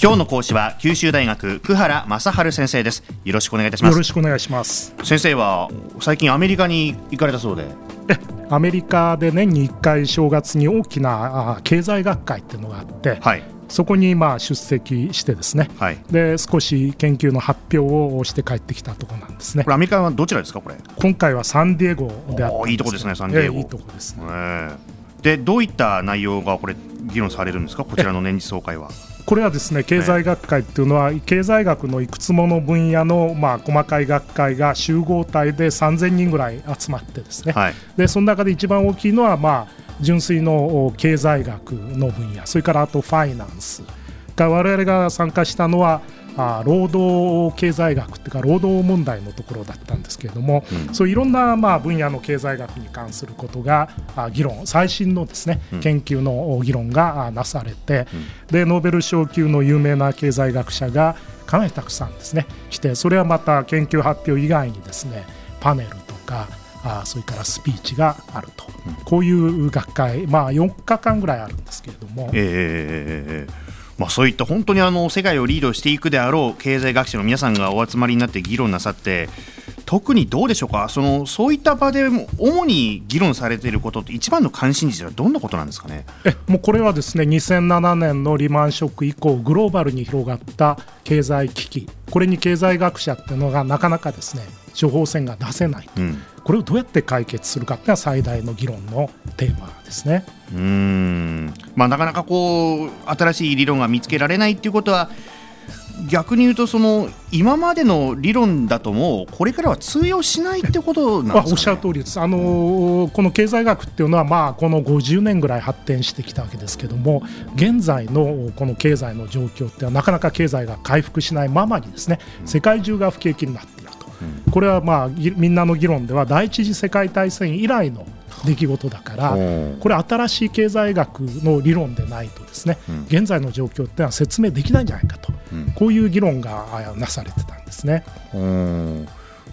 今日の講師は九州大学久原正治先生です。よろしくお願いいたします。よろしくお願いします。先生は最近アメリカに行かれたそうで。えアメリカで年に1回正月に大きなあ経済学会っていうのがあって、はい。そこにまあ出席してですね、はい、で少し研究の発表をして帰ってきたところなんですね。これアメリカはどちらですかこれ？今回はサンディエゴであったいいとこですねサンディエゴ。えー、いいとこです、ね、えー、でどういった内容がこれ議論されるんですか？こちらの年次総会は。これはですね経済学会っていうのは、経済学のいくつもの分野の、まあ、細かい学会が集合体で3000人ぐらい集まってですね、はい、でその中で一番大きいのは、まあ、純粋の経済学の分野。それからあとファイナンス。が我々が参加したのはあ労働経済学っていうか労働問題のところだったんですけれども、うん、そういろんなまあ分野の経済学に関することがあ議論最新のですね、うん、研究の議論がなされて、うん、でノーベル賞級の有名な経済学者がかなりたくさんですね来てそれはまた研究発表以外にですねパネルとかあそれからスピーチがあると、こういう学会、まあ、4日間ぐらいあるんですけれども。えーまあ、そういった本当にあの世界をリードしていくであろう経済学者の皆さんがお集まりになって議論なさって特にどうでしょうか？そのそういった場で主に議論されていることって一番の関心事はどんなことなんですかね？えもうこれはですね2007年のリマンショック以降グローバルに広がった経済危機。これに経済学者っていうのがなかなかですね処方箋が出せないと、うん、これをどうやって解決するかっていうのは最大の議論のテーマですね。うん。まあ、なかなかこう新しい理論が見つけられないっていうことは逆に言うとその今までの理論だともこれからは通用しないってことなんですか、ね、おっしゃる通りです。あのこの経済学っていうのはまあこの50年ぐらい発展してきたわけですけども現在のこの経済の状況ってはなかなか経済が回復しないままにですね世界中が不景気になっていると、うん、これはまあみんなの議論では第一次世界大戦以来の出来事だからこれ新しい経済学の理論でないとですね、うん、現在の状況っていうのは説明できないんじゃないかと、うん、こういう議論がなされてたんですね。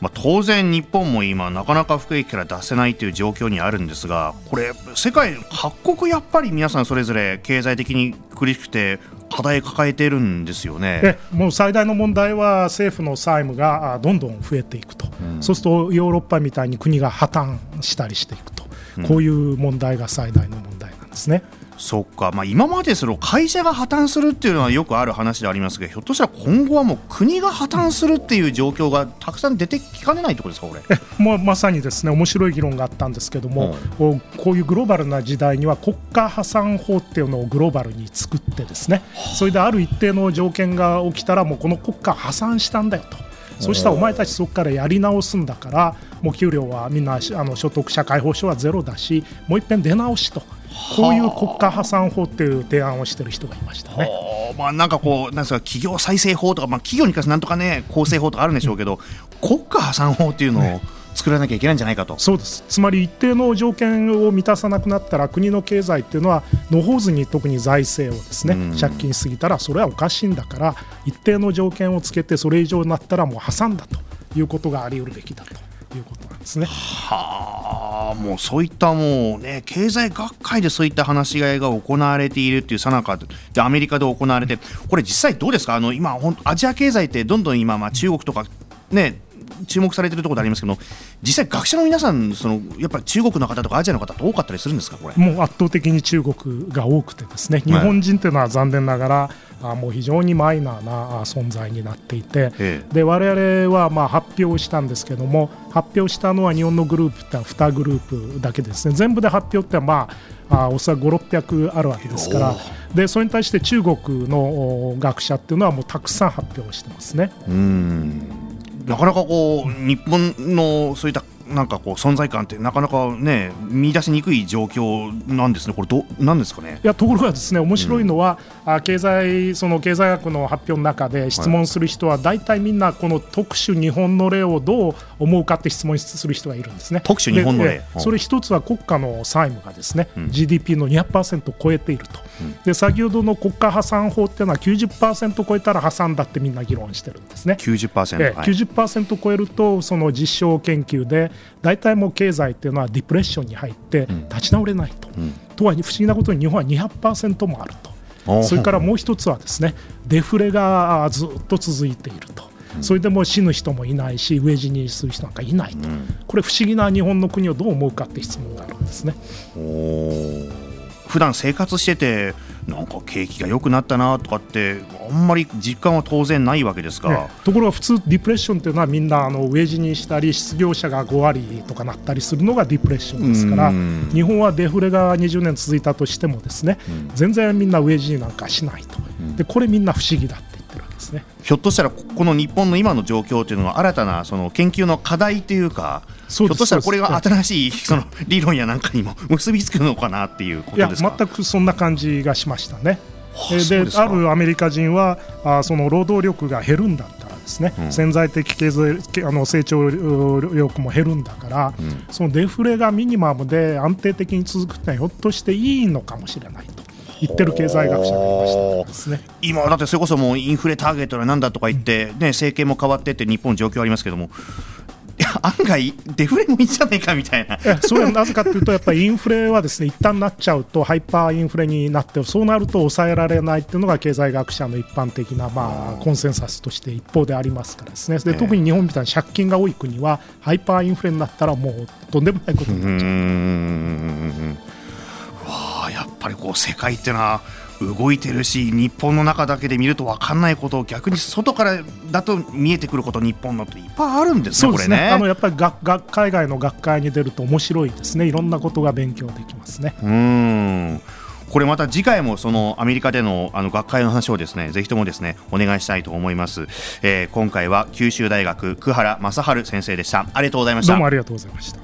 まあ、当然、日本も今なかなか服役から出せないという状況にあるんですがこれ世界各国やっぱり皆さんそれぞれ経済的に苦しくて課題抱えているんですよね。もう最大の問題は政府の債務がどんどん増えていくと、うん、そうするとヨーロッパみたいに国が破綻したりしていくと。こういう問題が最大の問題なんですね。そっか、まあ、今までその会社が破綻するっていうのはよくある話でありますがひょっとしたら今後はもう国が破綻するっていう状況がたくさん出てきかねないところですかこれ。えもうまさにですね。面白い議論があったんですけども、うん、こういうグローバルな時代には国家破産法っていうのをグローバルに作ってですね。それである一定の条件が起きたらもうこの国家破産したんだよと。そしたらお前たちそこからやり直すんだからもう給料はみんなあの所得社会保障はゼロだしもう一遍出直しと。こういう国家破産法っていう提案をしている人がいましたね。まあ、なんかこう、なんですか、企業再生法とか、まあ、企業に関してなんとかね、構成法とかあるんでしょうけど、うん、国家破産法っていうのを、ね作らなきゃいけないんじゃないかと。そうです。つまり一定の条件を満たさなくなったら国の経済っていうのは野放図に特に財政をですね、借金しすぎたらそれはおかしいんだから一定の条件をつけてそれ以上になったらもう破産だということがあり得るべきだということなんですね。はあもうそういったもうね経済学会でそういった話し合いが行われているっていうさなかでアメリカで行われてこれ実際どうですか？あの今本アジア経済ってどんどん今まあ中国とかね注目されてるところでありますけど実際学者の皆さんそのやっぱり中国の方とかアジアの方って多かったりするんですかこれ？もう圧倒的に中国が多くてですね日本人というのは残念ながら、あもう非常にマイナーな存在になっていて、ええ、で我々はまあ発表したんですけども発表したのは日本のグループって2グループだけですね。全部で発表ってまああおそらく5、600あるわけですからでそれに対して中国の学者っていうのはもうたくさん発表してますね。うんなかなかこう日本のそういったなんかこう存在感ってなかなかね見出しにくい状況なんですね、これどなんですかね？いやところがですね面白いのは、うん、あ経済その経済学の発表の中で質問する人は大体みんなこの特殊日本の例をどう思うかって質問する人がいるんですね。特殊日本の例。それ一つは国家の債務がですね、うん、GDP の200%を超えていると。うん、で先ほどの国家破産法っていうのは90%超えたら破産だってみんな議論してるんですね。90%、えはい、90%超えるとその実証研究で大体もう経済っていうのはディプレッションに入って立ち直れないと、うん、とは不思議なことに日本は200%もあると。それからもう一つはですねデフレがずっと続いていると。それでも死ぬ人もいないし飢え死にする人なんかいないと、これ不思議な日本の国をどう思うかって質問があるんですね。普段生活しててなんか景気が良くなったなとかってあんまり実感は当然ないわけですが、ね、ところが普通ディプレッションというのはみんなあの飢え死にしたり失業者が5割とかなったりするのがディプレッションですから日本はデフレが20年続いたとしてもですね、全然みんな飢え死になんかしないと。でこれみんな不思議だっね。ひょっとしたらこの日本の今の状況というのは新たなその研究の課題というかひょっとしたらこれが新しいその理論やなんかにも結びつくのかなっていうことですか？全くそんな感じがしましたね。であるアメリカ人はあその労働力が減るんだったらですね、うん、潜在的経済あの成長力も減るんだから、うん、そのデフレがミニマムで安定的に続くってのはひょっとしていいのかもしれないと。言ってる経済学者がいました。ですね今だってそれこそもうインフレターゲットはなんだとか言って、ね、政権も変わってって日本状況ありますけども。案外デフレもいいんじゃないかみたいな。それはなぜかというとやっぱりインフレはですね一旦なっちゃうとハイパーインフレになってそうなると抑えられないっていうのが経済学者の一般的なまあコンセンサスとして一方でありますからですね。で特に日本みたいに借金が多い国はハイパーインフレになったらもうとんでもないことになっちゃう。ぱりこう世界っていうのは動いてるし日本の中だけで見ると分かんないことを逆に外からだと見えてくること日本のっていっぱいあるんですね、これね。あのやっぱり学学海外の学会に出ると面白いですね。いろんなことが勉強できますね。うん。これまた次回もそのアメリカでのあの学会の話をですねぜひともですねお願いしたいと思います、えー、今回は九州大学久原正治先生でした。ありがとうございました。どうもありがとうございました